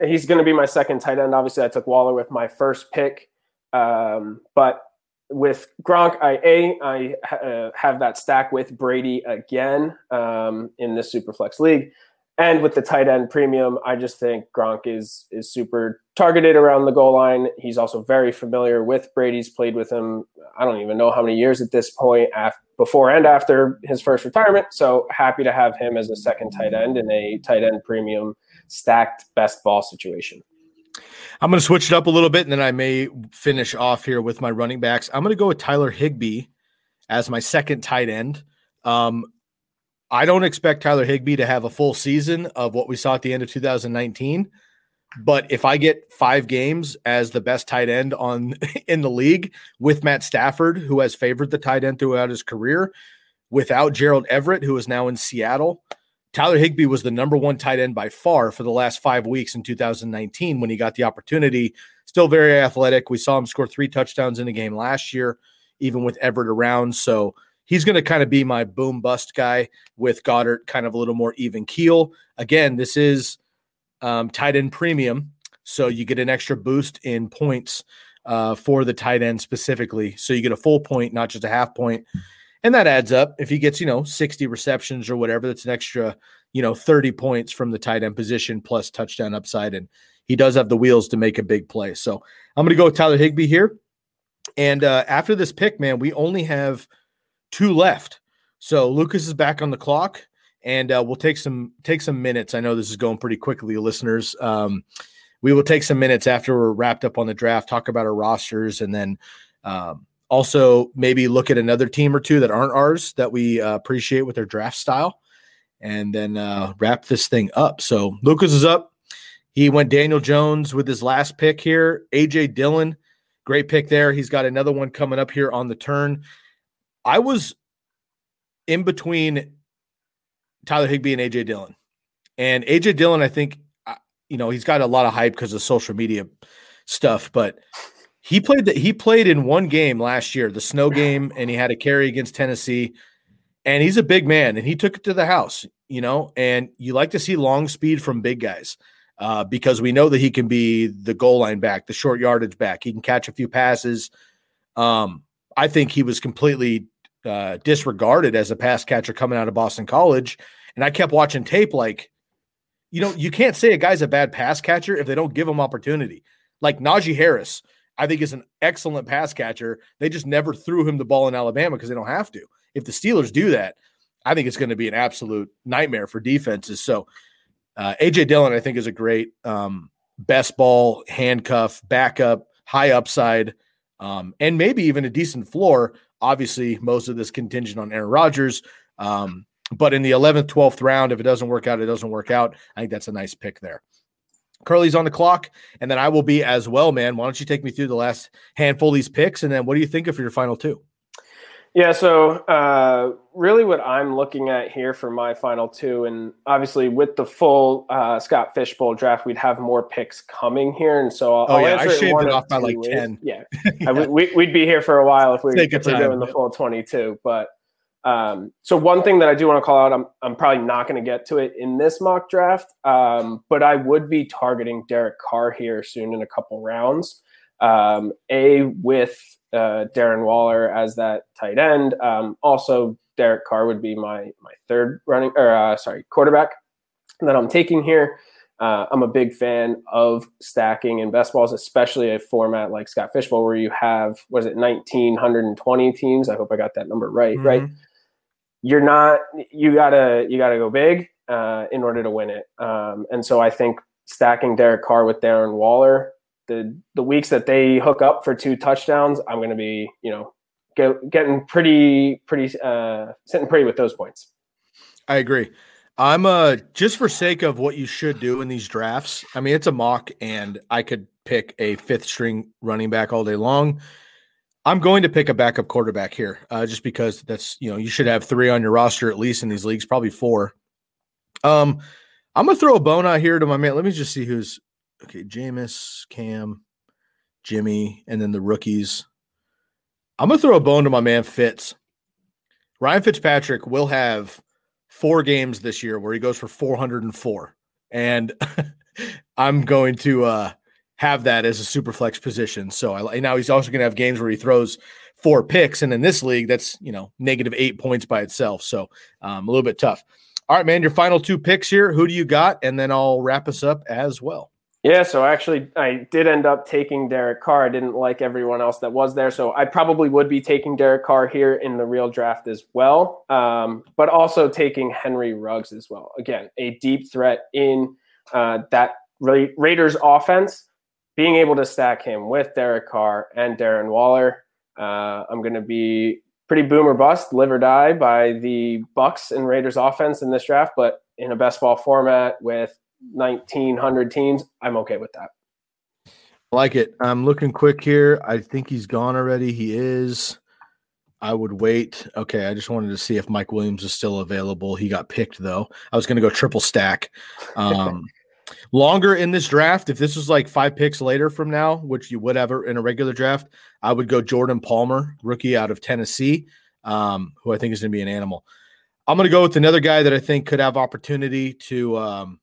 He's going to be my second tight end. Obviously, I took Waller with my first pick. Um, but with Gronk, I a I uh, have that stack with Brady again um, in this Superflex league. And with the tight end premium, I just think Gronk is is super targeted around the goal line. He's also very familiar with Brady's played with him. I don't even know how many years at this point, before and after his first retirement. So happy to have him as a second tight end in a tight end premium stacked best ball situation. I'm going to switch it up a little bit, and then I may finish off here with my running backs. I'm going to go with Tyler Higbee as my second tight end. Um, I don't expect Tyler Higbee to have a full season of what we saw at the end of 2019. But if I get five games as the best tight end on in the league with Matt Stafford, who has favored the tight end throughout his career, without Gerald Everett, who is now in Seattle, Tyler Higbee was the number one tight end by far for the last five weeks in 2019 when he got the opportunity. Still very athletic. We saw him score three touchdowns in a game last year, even with Everett around. So he's going to kind of be my boom bust guy with Goedert kind of a little more even keel. Again, this is um, tight end premium, so you get an extra boost in points uh, for the tight end specifically. So you get a full point, not just a half point, and that adds up. If he gets you know sixty receptions or whatever, that's an extra you know thirty points from the tight end position plus touchdown upside, and he does have the wheels to make a big play. So I'm going to go with Tyler Higbee here. And uh, after this pick, man, we only have two left. So Lucas is back on the clock, and uh, we'll take some take some minutes. I know this is going pretty quickly, listeners. Um, we will take some minutes after we're wrapped up on the draft, talk about our rosters, and then um, also maybe look at another team or two that aren't ours that we uh, appreciate with their draft style, and then uh, wrap this thing up. So Lucas is up. He went Daniel Jones with his last pick here. AJ Dillon, great pick there. He's got another one coming up here on the turn. I was in between Tyler Higbee and AJ Dillon. And AJ Dillon, I think, you know, he's got a lot of hype because of social media stuff, but he played that he played in one game last year, the snow game, and he had a carry against Tennessee. And he's a big man, and he took it to the house, you know. And you like to see long speed from big guys uh, because we know that he can be the goal line back, the short yardage back. He can catch a few passes. Um, I think he was completely uh, disregarded as a pass catcher coming out of Boston College. And I kept watching tape like, you know, you can't say a guy's a bad pass catcher if they don't give him opportunity. Like Najee Harris, I think is an excellent pass catcher. They just never threw him the ball in Alabama because they don't have to. If the Steelers do that, I think it's going to be an absolute nightmare for defenses. So uh, AJ Dillon, I think, is a great um, best ball handcuff, backup, high upside, um, and maybe even a decent floor. Obviously, most of this contingent on Aaron Rodgers. Um, but in the 11th, 12th round, if it doesn't work out, it doesn't work out. I think that's a nice pick there. Curly's on the clock, and then I will be as well, man. Why don't you take me through the last handful of these picks, and then what do you think of your final two? Yeah, so uh, really what I'm looking at here for my final two, and obviously with the full uh, Scott Fish Bowl draft, we'd have more picks coming here, and so I'll, oh, yeah, answer I shaved it, it off by like ways. ten. Yeah, yeah. I, we, would be here for a while if, we, Take if your we're doing the full 22. But um, so one thing that I do want to call out, I'm I'm probably not going to get to it in this mock draft, um, but I would be targeting Derek Carr here soon in a couple rounds. Um, a with uh, Darren Waller as that tight end. Um, also, Derek Carr would be my my third running or uh, sorry quarterback that I'm taking here. Uh, I'm a big fan of stacking in best balls, especially a format like Scott Fish Bowl where you have was it 1920 teams. I hope I got that number right. Right. You're not. You gotta. You gotta go big uh, in order to win it. Um, and so I think stacking Derek Carr with Darren Waller the the weeks that they hook up for two touchdowns, I'm to be you know get, getting pretty pretty uh, sitting pretty with those points. I agree. I'm uh just for sake of what you should do in these drafts. I mean, it's a mock, and I could pick a fifth string running back all day long. I'm going to pick a backup quarterback here, uh, just because that's you know you should have three on your roster at least in these leagues, probably four. Um, I'm gonna throw a bone out here to my man. Let me just see who's okay. Jameis, Cam, Jimmy, and then the rookies. I'm gonna throw a bone to my man Fitz. Ryan Fitzpatrick will have four games this year where he goes for 404. And I'm going to uh, have that as a super flex position. So I now he's also going to have games where he throws four picks. And in this league, that's, you know, negative eight points by itself. So um, a little bit tough. All right, man, your final two picks here. Who do you got? And then I'll wrap us up as well. Yeah, so actually, I did end up taking Derek Carr. I didn't like everyone else that was there, so I probably would be taking Derek Carr here in the real draft as well, um, but also taking Henry Ruggs as well. Again, a deep threat in uh, that Ra- Raiders offense. Being able to stack him with Derek Carr and Darren Waller, uh, I'm going to be pretty boomer bust, live or die by the Bucks and Raiders offense in this draft, but in a best ball format with 1900 teams i'm okay with that I like it. I'm looking quick here. I think he's gone already. He is. I would wait. Okay, I just wanted to see if Mike Williams is still available. He got picked though. I was going to go triple stack. Um, longer in this draft. If this was like five picks later from now, which you would ever in a regular draft, I would go Jordan Palmer, rookie out of Tennessee. um, who I think is going to be an animal. I'm going to go with another guy that I think could have opportunity to um,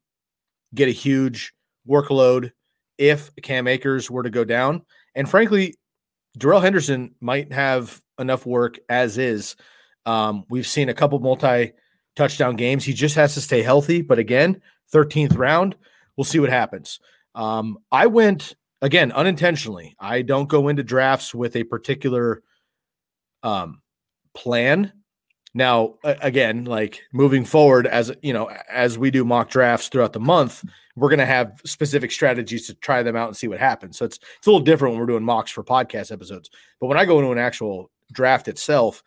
get a huge workload if Cam Akers were to go down. And frankly, Darrell Henderson might have enough work as is. Um, we've seen a couple multi touchdown games. He just has to stay healthy. But again, 13th round, we'll see what happens. Um, I went again unintentionally. I don't go into drafts with a particular um, plan now, again, like moving forward, as you know, as we do mock drafts throughout the month, we're going to have specific strategies to try them out and see what happens. So it's it's a little different when we're doing mocks for podcast episodes. But when I go into an actual draft itself,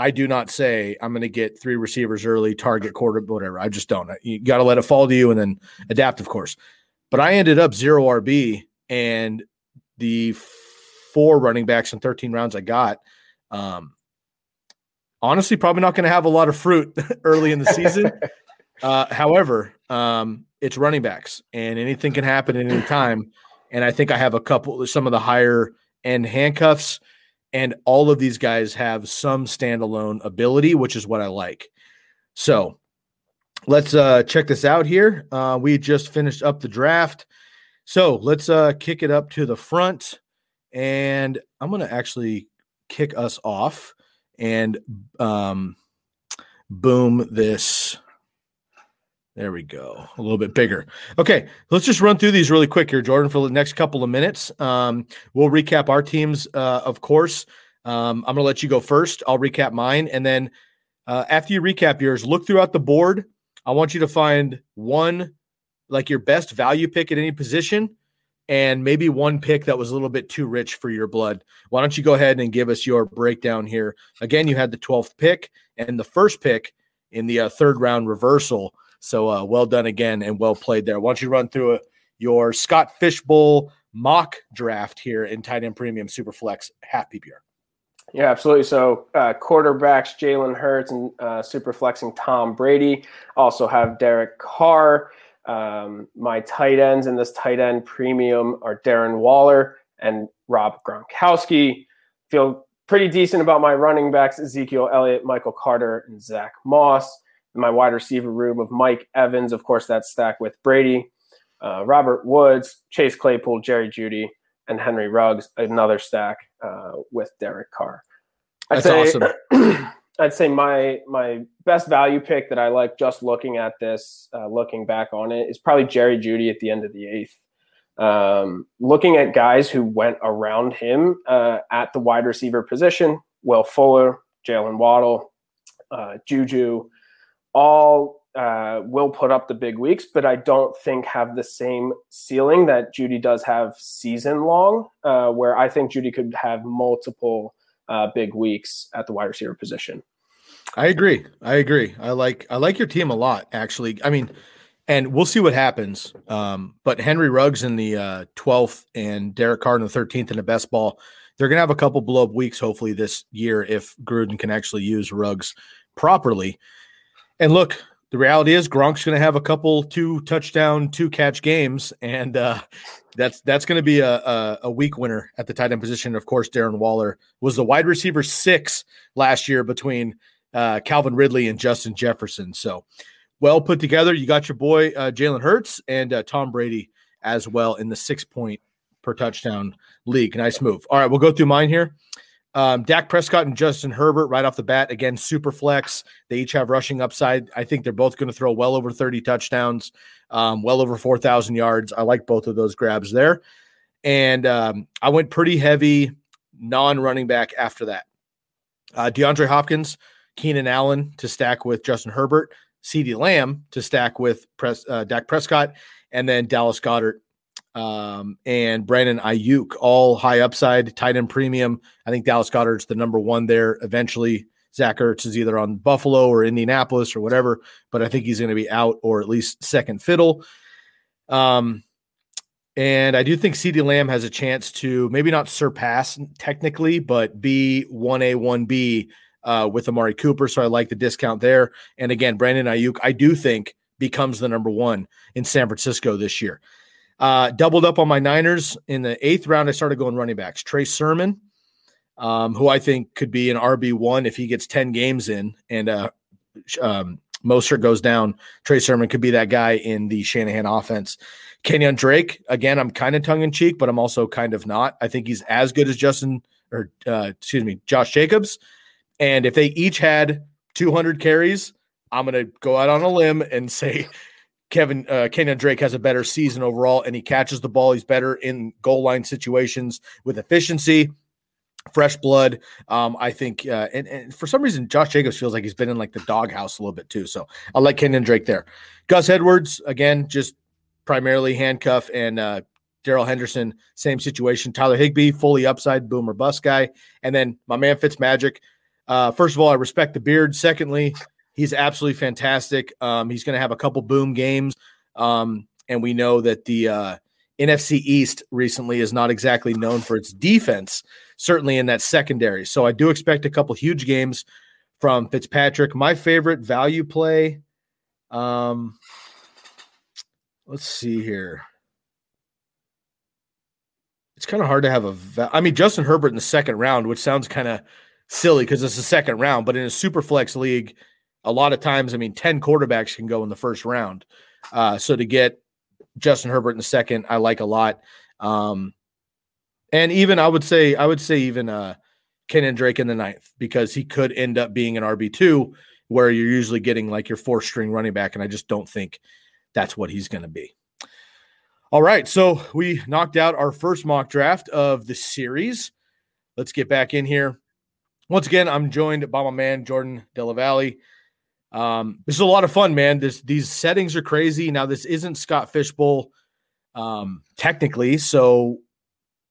I do not say I'm going to get three receivers early, target quarter, whatever. I just don't. You got to let it fall to you and then adapt, of course. But I ended up zero RB, and the four running backs in 13 rounds I got. Um, honestly probably not going to have a lot of fruit early in the season. uh, however, um, it's running backs, and anything can happen at any time. And I think I have a couple, some of the higher end handcuffs, and all of these guys have some standalone ability, which is what I like. So let's uh, check this out here. Uh, we just finished up the draft. So let's uh, kick it up to the front. And I'm going to actually kick us off and um, boom this. There we go. A little bit bigger. Okay, let's just run through these really quick here, Jordan, for the next couple of minutes. Um, we'll recap our teams, uh, of course. Um, I'm going to let you go first. I'll recap mine. And then uh, after you recap yours, look throughout the board. I want you to find one, like your best value pick at any position, and maybe one pick that was a little bit too rich for your blood. Why don't you go ahead and give us your breakdown here? Again, you had the 12th pick and the first pick in the uh, third round reversal. So uh, well done again and well played there. Why don't you run through uh, your Scott Fish Bowl mock draft here in tight end premium superflex half PPR? Yeah, absolutely. So uh, quarterbacks Jalen Hurts and uh, super flexing Tom Brady. Also have Derek Carr. Um, my tight ends in this tight end premium are Darren Waller and Rob Gronkowski. Feel pretty decent about my running backs Ezekiel Elliott, Michael Carter, and Zach Moss. My wide receiver room of Mike Evans, of course, that's stacked with Brady, uh, Robert Woods, Chase Claypool, Jerry Jeudy, and Henry Ruggs, another stack uh, with Derek Carr. I'd that's say, awesome. I'd say my my best value pick that I like just looking at this, uh, looking back on it, is probably Jerry Jeudy at the end of the eighth. Um, looking at guys who went around him uh, at the wide receiver position, Will Fuller, Jaylen Waddle, uh, Juju, all uh, will put up the big weeks, but I don't think have the same ceiling that Jeudy does have season long, uh, where I think Jeudy could have multiple uh, big weeks at the wide receiver position. I agree. I agree. I like I like your team a lot, actually. I mean, and we'll see what happens. Um, but Henry Ruggs in the uh, 12th and Derek Carr in the 13th in the best ball. They're gonna have a couple blow up weeks, hopefully, this year if Gruden can actually use Ruggs properly. And look, the reality is Gronk's going to have a couple two touchdown, two catch games, and uh, that's that's going to be a, a, a weak winner at the tight end position. Of course, Darren Waller was the wide receiver six last year between uh, Calvin Ridley and Justin Jefferson. So well put together. You got your boy uh, Jalen Hurts and uh, Tom Brady as well in the six point per touchdown league. Nice move. All right, we'll go through mine here. Um, Dak Prescott and Justin Herbert right off the bat. Again, super flex. They each have rushing upside. I think they're both going to throw well over 30 touchdowns, um, well over 4,000 yards. I like both of those grabs there. And um, I went pretty heavy non running back after that. Uh, DeAndre Hopkins, Keenan Allen to stack with Justin Herbert, CeeDee Lamb to stack with Pres- uh, Dak Prescott, and then Dallas Goedert um, and Brandon Aiyuk, all high upside, tight end premium. I think Dallas Goedert's the number one there. Eventually, Zach Ertz is either on Buffalo or Indianapolis or whatever, but I think he's going to be out or at least second fiddle. Um, and I do think CeeDee Lamb has a chance to maybe not surpass technically, but be 1A, 1B uh, with Amari Cooper. So I like the discount there. And again, Brandon Aiyuk, I do think becomes the number one in San Francisco this year. Uh, doubled up on my Niners in the eighth round. I started going running backs. Trey Sermon, um, who I think could be an RB one if he gets ten games in, and uh, um, Mostert goes down. Trey Sermon could be that guy in the Shanahan offense. Kenyon Drake, again, I'm kind of tongue in cheek, but I'm also kind of not. I think he's as good as Justin or uh, excuse me, Josh Jacobs. And if they each had 200 carries, I'm going to go out on a limb and say Kevin uh, Kenyon Drake has a better season overall, and he catches the ball. He's better in goal line situations with efficiency, fresh blood. Um, I think, uh, and, and for some reason, Josh Jacobs feels like he's been in like the doghouse a little bit too. So I'll like Kenyon Drake there. Gus Edwards again, just primarily handcuff, and uh, Darrell Henderson, same situation. Tyler Higbee, fully upside, boomer bust guy, and then my man Fitzmagic. Uh, first of all, I respect the beard. Secondly, he's absolutely fantastic. Um, he's going to have a couple boom games, um, and we know that the uh, NFC East recently is not exactly known for its defense, certainly in that secondary. So I do expect a couple huge games from Fitzpatrick. My favorite value play. Um, let's see here. It's kind of hard to have a. Va- I mean, Justin Herbert in the second round, which sounds kind of silly because it's the second round, but in a super flex league, a lot of times, I mean, 10 quarterbacks can go in the first round. Uh, so to get Justin Herbert in the second, I like a lot. Um, and even I would say, I would say even uh, Kenyon Drake in the ninth because he could end up being an RB2 where you're usually getting like your four string running back. And I just don't think that's what he's going to be. All right. So we knocked out our first mock draft of the series. Let's get back in here. Once again, I'm joined by my man, Jordan DellaValle. Um, this is a lot of fun, man. This these settings are crazy. Now, this isn't Scott Fish Bowl um, technically, so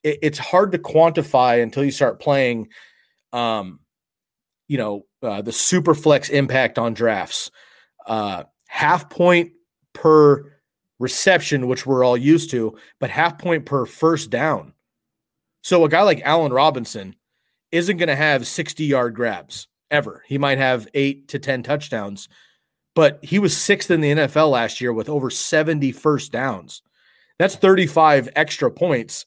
it, it's hard to quantify until you start playing. Um, you know, uh, the super flex impact on drafts, uh, half point per reception, which we're all used to, but half point per first down. So a guy like Allen Robinson isn't going to have 60 yard grabs ever. He might have eight to 10 touchdowns, but he was sixth in the NFL last year with over 70 first downs. That's 35 extra points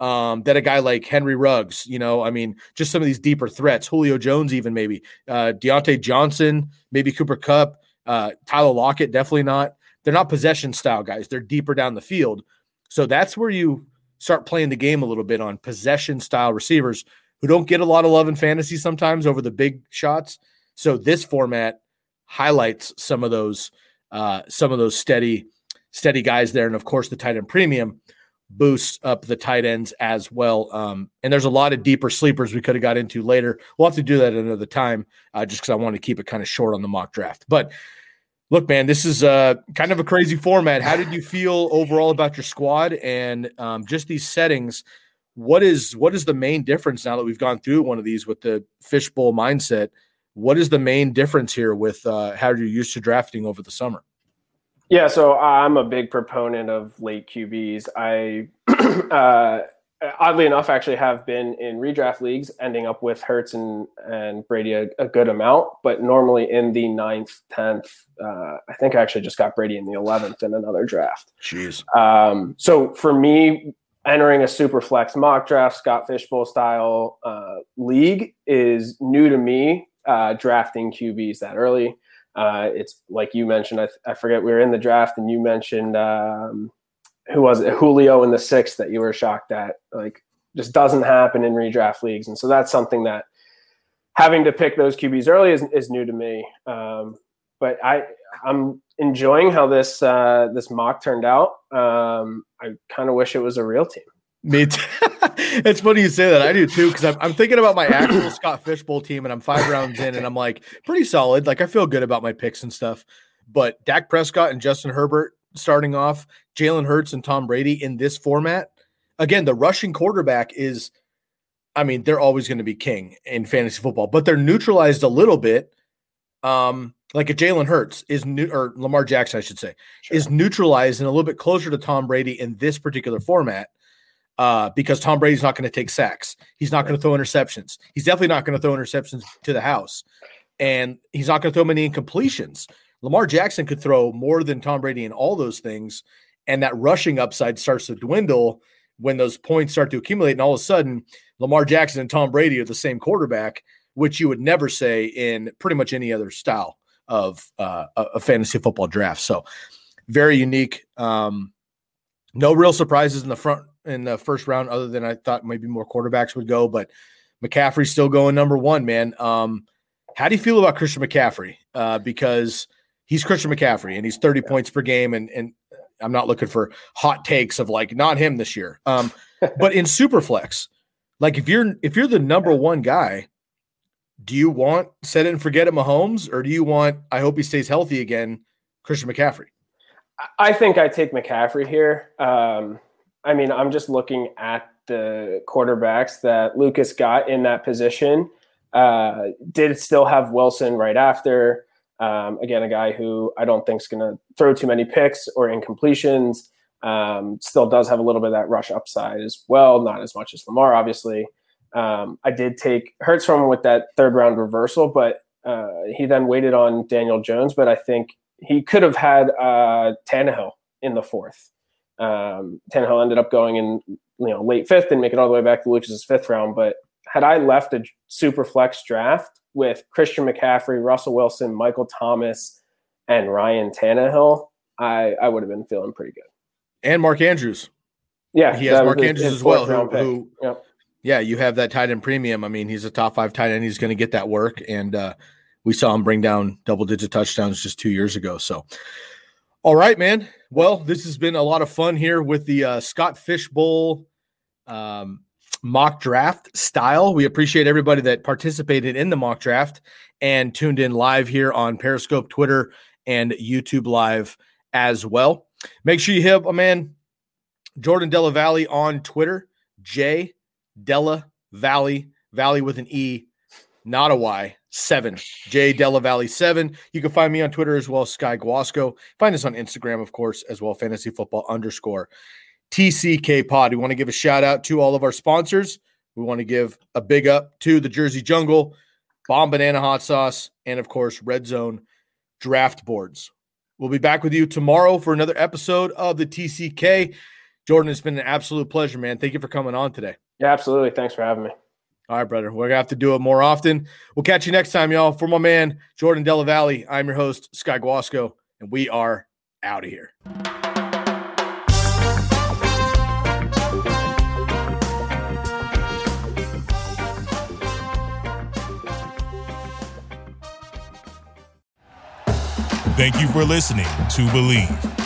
um, that a guy like Henry Ruggs, you know, I mean, just some of these deeper threats, Julio Jones, even maybe uh, Diontae Johnson, maybe Cooper Kupp, uh, Tyler Lockett, definitely not. They're not possession style guys. They're deeper down the field. So that's where you start playing the game a little bit on possession style receivers who don't get a lot of love in fantasy sometimes over the big shots. So this format highlights some of those uh, some of those steady steady guys there, and of course the tight end premium boosts up the tight ends as well. Um, and there's a lot of deeper sleepers we could have got into later. We'll have to do that another time, uh, just because I want to keep it kind of short on the mock draft. But look, man, this is uh, kind of a crazy format. How did you feel overall about your squad and um, just these settings? What is what is the main difference now that we've gone through one of these with the fishbowl mindset? What is the main difference here with uh, how you're used to drafting over the summer? Yeah, so I'm a big proponent of late QBs. I uh, oddly enough actually have been in redraft leagues, ending up with Hurts and and Brady a, a good amount, but normally in the ninth, tenth. Uh, I think I actually just got Brady in the eleventh in another draft. Jeez. Um, so for me, entering a super flex mock draft, Scott Fish Bowl style uh, league is new to me. Uh, drafting QBs that early. Uh, it's like you mentioned. I, I, forget we were in the draft, and you mentioned um, who was it? Julio in the sixth that you were shocked at. Like, just doesn't happen in redraft leagues, and so that's something that having to pick those QBs early is, is new to me. Um, but I I'm enjoying how this uh, this mock turned out. Um, I kind of wish it was a real team. Me too. it's funny you say that. I do too because I'm, I'm thinking about my actual Scott Fish Bowl team, and I'm five rounds in, and I'm like pretty solid. Like I feel good about my picks and stuff. But Dak Prescott and Justin Herbert starting off, Jalen Hurts and Tom Brady in this format. Again, the rushing quarterback is, I mean, they're always going to be king in fantasy football, but they're neutralized a little bit um, like a Jalen Hurts is new or Lamar Jackson, I should say, sure. is neutralized and a little bit closer to Tom Brady in this particular format. Uh, because Tom Brady's not going to take sacks. He's not going to throw interceptions. He's definitely not going to throw interceptions to the house. And he's not going to throw many incompletions. Lamar Jackson could throw more than Tom Brady in all those things. And that rushing upside starts to dwindle when those points start to accumulate, and all of a sudden Lamar Jackson and Tom Brady are the same quarterback, which you would never say in pretty much any other style of uh, a fantasy football draft. So very unique. Um, no real surprises in the front in the first round, other than I thought maybe more quarterbacks would go, but McCaffrey's still going number one, man. Um, how do you feel about Christian McCaffrey? Uh, because he's Christian McCaffrey and he's 30 points per game. And, and I'm not looking for hot takes of like, not him this year. Um, but in Superflex, like if you're if you're the number one guy, do you want set and forget it Mahomes, or do you want I hope he stays healthy again, Christian McCaffrey? I think I take McCaffrey here. Um, I mean, I'm just looking at the quarterbacks that Lucas got in that position. Uh, did still have Wilson right after. Um, again, a guy who I don't think is going to throw too many picks or incompletions. Um, still does have a little bit of that rush upside as well, not as much as Lamar, obviously. Um, I did take Hurts from him with that third round reversal, but uh, he then waited on Daniel Jones. But I think he could have had uh, Tannehill in the fourth. Um, Tannehill ended up going in you know late fifth and make it all the way back to Lucas's fifth round. But had I left a super flex draft with Christian McCaffrey, Russell Wilson, Michael Thomas, and Ryan Tannehill, I, I would have been feeling pretty good. And Mark Andrews. Yeah, he has Mark his, Andrews his as well. Who, who yep. Yeah, you have that tight end premium. I mean, he's a top five tight end. He's going to get that work, and uh, we saw him bring down double digit touchdowns just two years ago. So, all right, man. Well, this has been a lot of fun here with the uh, Scott Fish Bowl um, mock draft style. We appreciate everybody that participated in the mock draft and tuned in live here on Periscope, Twitter, and YouTube Live as well. Make sure you hit a man Jordan DellaValle on Twitter, J Della Valley, Valley with an E, not a Y, seven, J Della Valley seven. You can find me on Twitter as well, Sky Guasco. Find us on Instagram, of course, as well, fantasy football underscore TCK Pod. We want to give a shout out to all of our sponsors. We want to give a big up to the Jersey Jungle, Bombanana Hot Sauce, and of course, Red Zone Draft Boards. We'll be back with you tomorrow for another episode of the TCK. Jordan, it's been an absolute pleasure, man. Thank you for coming on today. Yeah, absolutely. Thanks for having me. All right, brother. We're gonna have to do it more often. We'll catch you next time, y'all. For my man Jordan DellaValle, I'm your host Sky Guasco, and we are out of here. Thank you for listening to Bleav.